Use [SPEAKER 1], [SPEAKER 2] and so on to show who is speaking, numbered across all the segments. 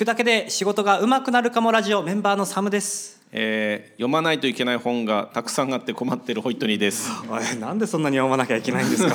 [SPEAKER 1] くだけで仕事が上手くなるかもラジオメンバーのサムです。
[SPEAKER 2] えー読まないといけない本がたくさんあって困ってるホイットニーです。
[SPEAKER 1] なんでそんなに読まなきゃいけないんですか？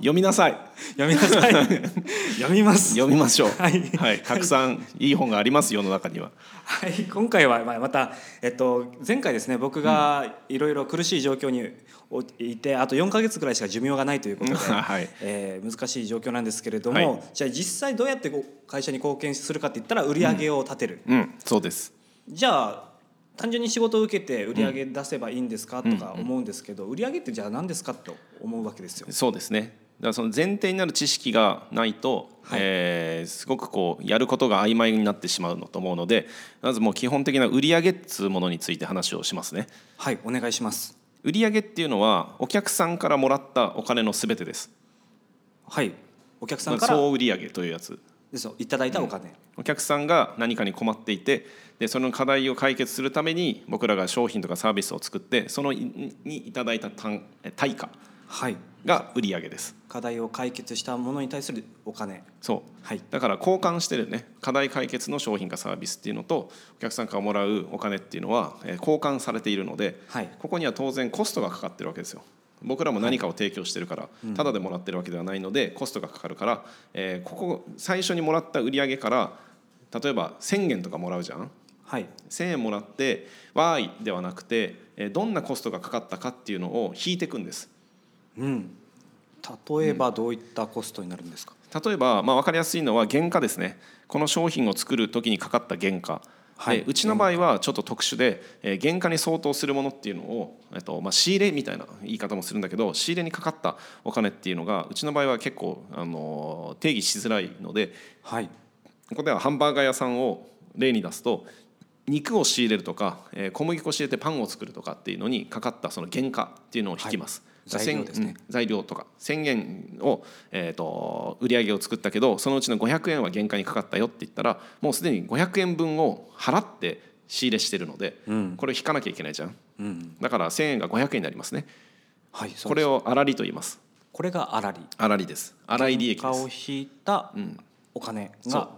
[SPEAKER 2] 読みなさい。
[SPEAKER 1] 読みなさい。読みます。
[SPEAKER 2] 読みましょう。
[SPEAKER 1] はい。
[SPEAKER 2] たくさんいい本があります世の中には。
[SPEAKER 1] はい、今回はまた、えっと、前回ですね僕がいろいろ苦しい状況においてあと4か月ぐらいしか寿命がないということで、
[SPEAKER 2] はい。
[SPEAKER 1] えー難しい状況なんですけれども、
[SPEAKER 2] はい。
[SPEAKER 1] じゃあ実際どうやって会社に貢献するかって言ったら売り上げを立てる、
[SPEAKER 2] うん。そうです。
[SPEAKER 1] じゃあ単純に仕事を受けて売り上げ出せばいいんですかとか思うんですけど、売り上げってじゃあ何ですかと思うわけですよ。
[SPEAKER 2] そうですねらその前提になる知識がないと、
[SPEAKER 1] はい。
[SPEAKER 2] えーすごくこうやることが曖昧になってしまうのと思うのでまずもう基本的な売上っつうものについて話をしますね。
[SPEAKER 1] はいお願いします。
[SPEAKER 2] 売上っていうのはお客さんからもらったお金のすべてです。
[SPEAKER 1] はい。お客さんから
[SPEAKER 2] 総売上というやつ。
[SPEAKER 1] ですよいただいたお金、
[SPEAKER 2] お客さんが何かに困っていてでその課題を解決するために僕らが商品とかサービスを作ってそのいにいただいた単え対価。
[SPEAKER 1] はい
[SPEAKER 2] が売上です。
[SPEAKER 1] 課題を解決したものに対するお金。
[SPEAKER 2] そう。
[SPEAKER 1] はい。
[SPEAKER 2] だから交換してるね。課題解決の商品かサービスっていうのとお客さんからもらうお金っていうのはえー交換されているので、
[SPEAKER 1] はい。
[SPEAKER 2] ここには当然コストがかかってるわけですよ。僕らも何かを提供してるから、ただでもらってるわけではないのでコストがかかるから、えーここ最初にもらった売上から例えば1,000円とかもらうじゃん。
[SPEAKER 1] はい。
[SPEAKER 2] 1,000円もらって「わーい」ではなくてえーどんなコストがかかったかっていうのを引いていくんです
[SPEAKER 1] うん。例えばどういったコストになるんですか、
[SPEAKER 2] 例えば、まあ、分かりやすいのは原価ですね。この商品を作る時にかかった原価、
[SPEAKER 1] はい。
[SPEAKER 2] でうちの場合はちょっと特殊で、えー原価に相当するものっていうのを、えっとまあ、仕入れみたいな言い方もするんだけど仕入れにかかったお金っていうのがうちの場合は結構、あの定義しづらいので
[SPEAKER 1] はい。
[SPEAKER 2] ここではハンバーガー屋さんを例に出すと肉を仕入れるとか、えー小麦粉を仕入れてパンを作るとかっていうのにかかったその原価っていうのを引きます。
[SPEAKER 1] はい材料ですね。
[SPEAKER 2] 千うん材料とか。1,000円を、えー、と売り上げを作ったけどそのうちの500円は原価にかかったよって言ったらもうすでに500円分を払って仕入れしてるので、
[SPEAKER 1] うん。
[SPEAKER 2] これを引かなきゃいけないじゃん。
[SPEAKER 1] うん。
[SPEAKER 2] だから1,000円が500円になりますね。
[SPEAKER 1] はい
[SPEAKER 2] これを粗利と言います。
[SPEAKER 1] これが粗利。
[SPEAKER 2] 粗利です。粗い利益で
[SPEAKER 1] 原価を
[SPEAKER 2] す
[SPEAKER 1] 引いた
[SPEAKER 2] うん。
[SPEAKER 1] お金が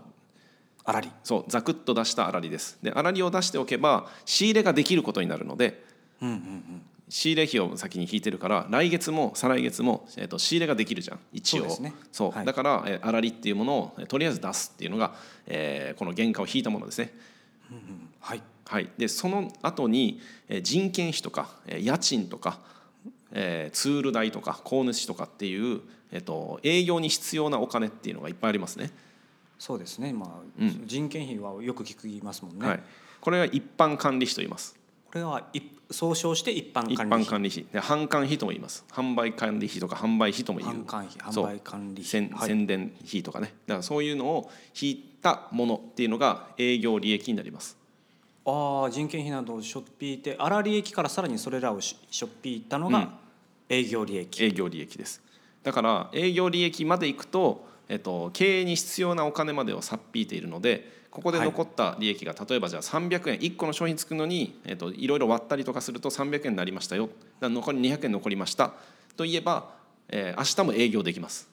[SPEAKER 1] 粗利。
[SPEAKER 2] そうざくっと出した粗利です。で粗利を出しておけば仕入れができることになるので
[SPEAKER 1] うんうんうん
[SPEAKER 2] 仕入れ費を先に引いてるから来月も再来月も、えー、と仕入れができるじゃん一応。
[SPEAKER 1] そう
[SPEAKER 2] だから、えー粗利っていうものをえーとりあえず出すっていうのが、えーこの原価を引いたものですね。
[SPEAKER 1] はい。
[SPEAKER 2] はい、でその後に、えー人件費とか、えー家賃とか、えーツール代とか購主とかっていう、えー、と営業に必要なお金っていうのがいっぱいありますね。
[SPEAKER 1] そうですね。まあ、
[SPEAKER 2] うん。
[SPEAKER 1] 人件費はよく聞きますもんね、
[SPEAKER 2] はい、これが一般管理費と言います。
[SPEAKER 1] これは一総称して一般
[SPEAKER 2] 一
[SPEAKER 1] 管理費。
[SPEAKER 2] 般管理費。で販管費とも言います。販売管理費とか販売費とも言う。
[SPEAKER 1] 販管費販売管理
[SPEAKER 2] 宣
[SPEAKER 1] 費はい。
[SPEAKER 2] 宣伝費とかね。だからそういうのを引いたものっていうのが営業利益になります。
[SPEAKER 1] ああ人件費などをしょっぴいて粗利益からさらにそれらをししょっぴいたの
[SPEAKER 2] うん。
[SPEAKER 1] が営業利益、
[SPEAKER 2] 営業利益です。だから営業利益までいくと、えっと、経営に必要なお金までをさっぴいているのでここで残った利益が例えばじゃあ300円1個の商品作るのに、えっと、いろいろ割ったりとかすると300円になりましたよ。残り200円残りました。といえば、えー明日も営業できます。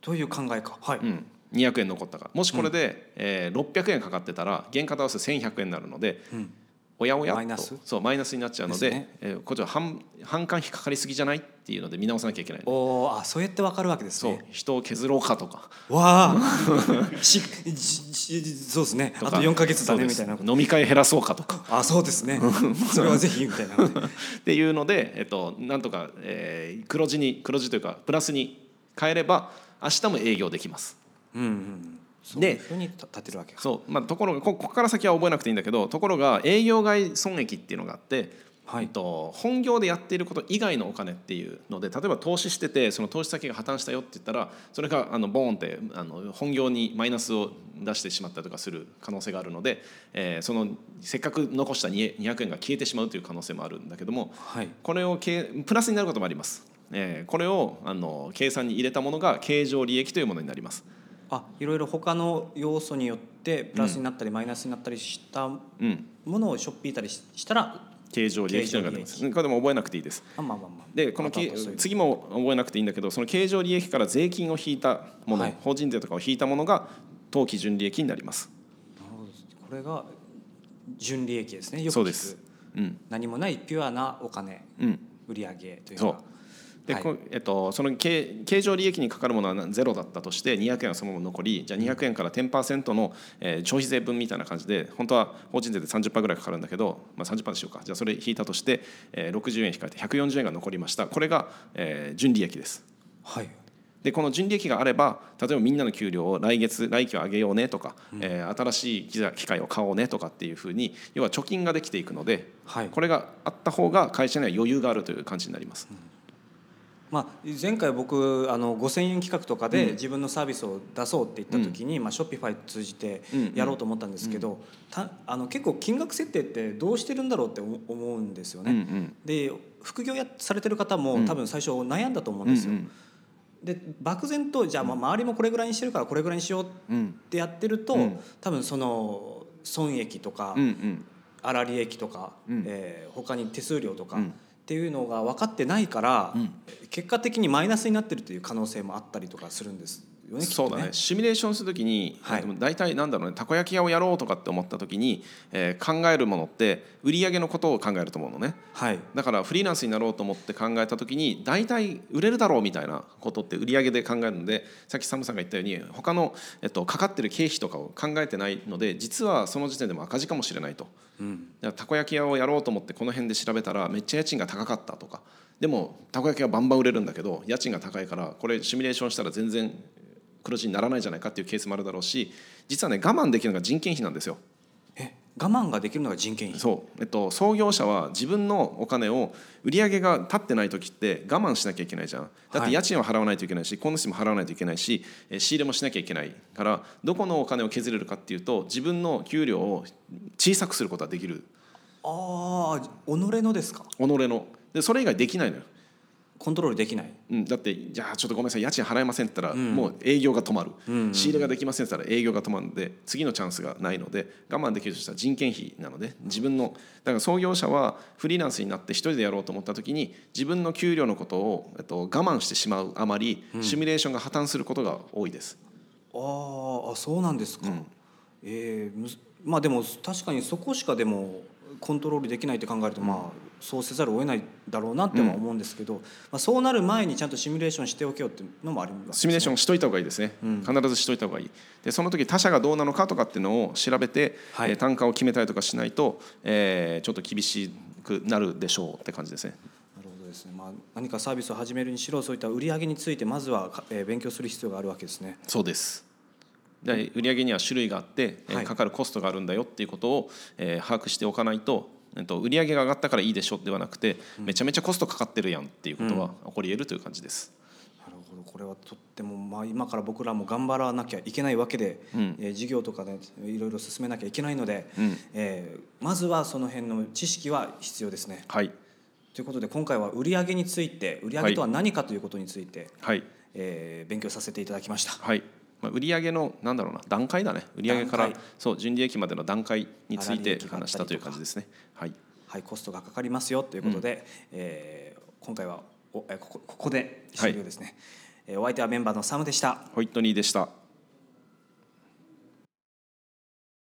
[SPEAKER 1] という考えか。はい、
[SPEAKER 2] うん、200円残ったか。らもしこれで、えー600円かかってたら原価と合わせて1100円になるので、
[SPEAKER 1] うん
[SPEAKER 2] おやおやと。
[SPEAKER 1] マイナス？
[SPEAKER 2] そうマイナスになっちゃうので
[SPEAKER 1] ね。
[SPEAKER 2] えーこっちは販販管費かかりすぎじゃないっていうので見直さなきゃいけない
[SPEAKER 1] おおあそうやってわかるわけです
[SPEAKER 2] そう
[SPEAKER 1] ね
[SPEAKER 2] 人を削ろうかとか。
[SPEAKER 1] わあ。しじじそうですね。あと4か月だね
[SPEAKER 2] そうです。
[SPEAKER 1] みたいな。
[SPEAKER 2] 飲み会減らそうかとか。
[SPEAKER 1] あそうですね。それはぜひみたいな。
[SPEAKER 2] っていうので、えっと、なんとか、えー黒字に黒字というかプラスに変えれば明日も営業できます。
[SPEAKER 1] うんうん
[SPEAKER 2] で
[SPEAKER 1] いうふうに立てるわけか
[SPEAKER 2] そう、まあ、ところがこここから先は覚えなくていいんだけどところが営業外損益っていうのがあって、
[SPEAKER 1] はい
[SPEAKER 2] と、本業でやっていること以外のお金っていうので例えば投資しててその投資先が破綻したよって言ったらそれがあのボーンってあの本業にマイナスを出してしまったりとかする可能性があるので、えーそのせっかく残した200円が消えてしまうという可能性もあるんだけども
[SPEAKER 1] はい
[SPEAKER 2] これをけプラスになることもあります。えーこれをあの計算に入れたものが経常利益というものになります。
[SPEAKER 1] あいろいろ他の要素によってプラスになったりマイナスになったりしたも
[SPEAKER 2] うん、
[SPEAKER 1] のをしょっぴいたりししたら
[SPEAKER 2] 経常利益というのがあります。これでも覚えなくていいです。
[SPEAKER 1] あまあまあまあ。
[SPEAKER 2] でこの次も覚えなくていいんだけどその経常利益から税金を引いたもの、
[SPEAKER 1] はい。
[SPEAKER 2] 法人税とかを引いたものが当期純利益になります。
[SPEAKER 1] なるほど。これが純利益ですね。よく
[SPEAKER 2] そうです。うん。
[SPEAKER 1] 何もないピュアなお金
[SPEAKER 2] うん。
[SPEAKER 1] 売上という
[SPEAKER 2] そう。
[SPEAKER 1] か
[SPEAKER 2] で、
[SPEAKER 1] はい。
[SPEAKER 2] こえっと、その経経常利益にかかるものはゼロだったとして200円はそのまま残りじゃあ200円から10%の、えー消費税分みたいな感じで本当は法人税で30%ぐらいかかるんだけど、まあ、30%でしょうか。じゃあそれ引いたとして、えー60円引かれて140円が残りました。これが、えー純利益です。
[SPEAKER 1] はい。
[SPEAKER 2] でこの純利益があれば例えばみんなの給料を来月来期は上げようねとか、えー新しい機械を買おうねとかっていうふうに要は貯金ができていくので、
[SPEAKER 1] はい。
[SPEAKER 2] これがあった方が会社には余裕があるという感じになります。
[SPEAKER 1] まあ、前回僕あの5,000円企画とかで自分のサービスを出そうって言った時に、まあ、ショッピファイ通じてやろうと思ったんですけど、たあの結構金額設定ってどうしてるんだろうって思思うんですよね。で副業やされてる方も多分最初悩んだと思うんですよ。で漠然とじゃあまあ周りもこれぐらいにしてるからこれぐらいにしよう
[SPEAKER 2] うん。
[SPEAKER 1] ってやってると、
[SPEAKER 2] うん。
[SPEAKER 1] 多分その損益とか、粗利益とか、
[SPEAKER 2] うん。
[SPEAKER 1] えー他に手数料とか、
[SPEAKER 2] うん
[SPEAKER 1] っていうのが分かってないから、
[SPEAKER 2] うん。
[SPEAKER 1] 結果的にマイナスになってるという可能性もあったりとかするんですよね。
[SPEAKER 2] そうだねシミュレーションするときに、
[SPEAKER 1] はい
[SPEAKER 2] 大体なんだろうねたこ焼き屋をやろうとかって思ったときに、えー考えるものって売り上げのことを考えると思うのね
[SPEAKER 1] はい。
[SPEAKER 2] だからフリーランスになろうと思って考えたときに大体売れるだろうみたいなことって売り上げで考えるのでさっきサムさんが言ったように他の、えっと、かかってる経費とかを考えてないので実はその時点でも赤字かもしれないと。
[SPEAKER 1] うん。
[SPEAKER 2] だからたこ焼き屋をやろうと思ってこの辺で調べたらめっちゃ家賃が高かったとかでもたこ焼きはバンバン売れるんだけど家賃が高いからこれシミュレーションしたら全然黒字にならないじゃないかっていうケースもあるだろうし実はね我慢できるのが人件費なんですよ。
[SPEAKER 1] え我慢ができるのが人件費？
[SPEAKER 2] そう、えっと、創業者は自分のお金を売り上げが立ってない時って我慢しなきゃいけないじゃん。だって家賃は払わないといけないし今主も払わないといけないしえ仕入れもしなきゃいけない。からどこのお金を削れるかっていうと自分の給料を小さくすることができる。
[SPEAKER 1] ああ己のですか？
[SPEAKER 2] 己の。でそれ以外できないのよ、
[SPEAKER 1] コントロールできない。
[SPEAKER 2] うん、だってじゃあちょっとごめんなさい家賃払えませんって言ったら、
[SPEAKER 1] うん
[SPEAKER 2] もう営業が止まる、
[SPEAKER 1] うん
[SPEAKER 2] 仕入れができませんって言ったら営業が止まるので次のチャンスがないので我慢できるとしたら人件費なので自分のだから創業者はフリーランスになって一人でやろうと思った時に自分の給料のことを、えっと、我慢してしまうあまり、シミュレーションが破綻することが多いです。
[SPEAKER 1] あーあそうなんですか。
[SPEAKER 2] うん
[SPEAKER 1] えーむずまあでも確かにそこしかでもコントロールできないって考えると、まあそうせざるを得ないだろうなっては思うんですけど、まあ、そうなる前にちゃんとシミュレーションしておけよっていうのもあります、
[SPEAKER 2] シミュレーションしといた方がいいですね、
[SPEAKER 1] うん。
[SPEAKER 2] 必ずしといた方がいい。でその時他社がどうなのかとかっていうのを調べて、
[SPEAKER 1] はい。
[SPEAKER 2] えー単価を決めたりとかしないと、えーちょっと厳しくなるでしょうって感じですね。
[SPEAKER 1] なるほどですね、まあ、何かサービスを始めるにしろそういった売り上げについてまずはか、えー勉強する必要があるわけですね。
[SPEAKER 2] そうですで売上には種類があって、えー
[SPEAKER 1] はい。
[SPEAKER 2] かかるコストがあるんだよっていうことを、えー把握しておかないと、えっと、売上が上がったからいいでしょではなくて、めちゃめちゃコストかかってるやんっていうことは起こり得るという感じです。
[SPEAKER 1] なるほど。これはとっても、まあ、今から僕らも頑張らなきゃいけないわけで、
[SPEAKER 2] うん。
[SPEAKER 1] えー事業とかねいろいろ進めなきゃいけないので、
[SPEAKER 2] うん。
[SPEAKER 1] えーまずはその辺の知識は必要ですね。
[SPEAKER 2] はい、
[SPEAKER 1] ということで今回は売上について売上とは何かということについて、
[SPEAKER 2] はい。
[SPEAKER 1] えー勉強させていただきました。
[SPEAKER 2] はいまあ、売上のなんだろうな段階だね。売上からそう純利益までの段階について話したという感じですね。はい、
[SPEAKER 1] はい、コストがかかりますよということで、えー今回はおえーここここで終了ですね、えーお相手はメンバーのサムでした。
[SPEAKER 2] ホイットニーでした。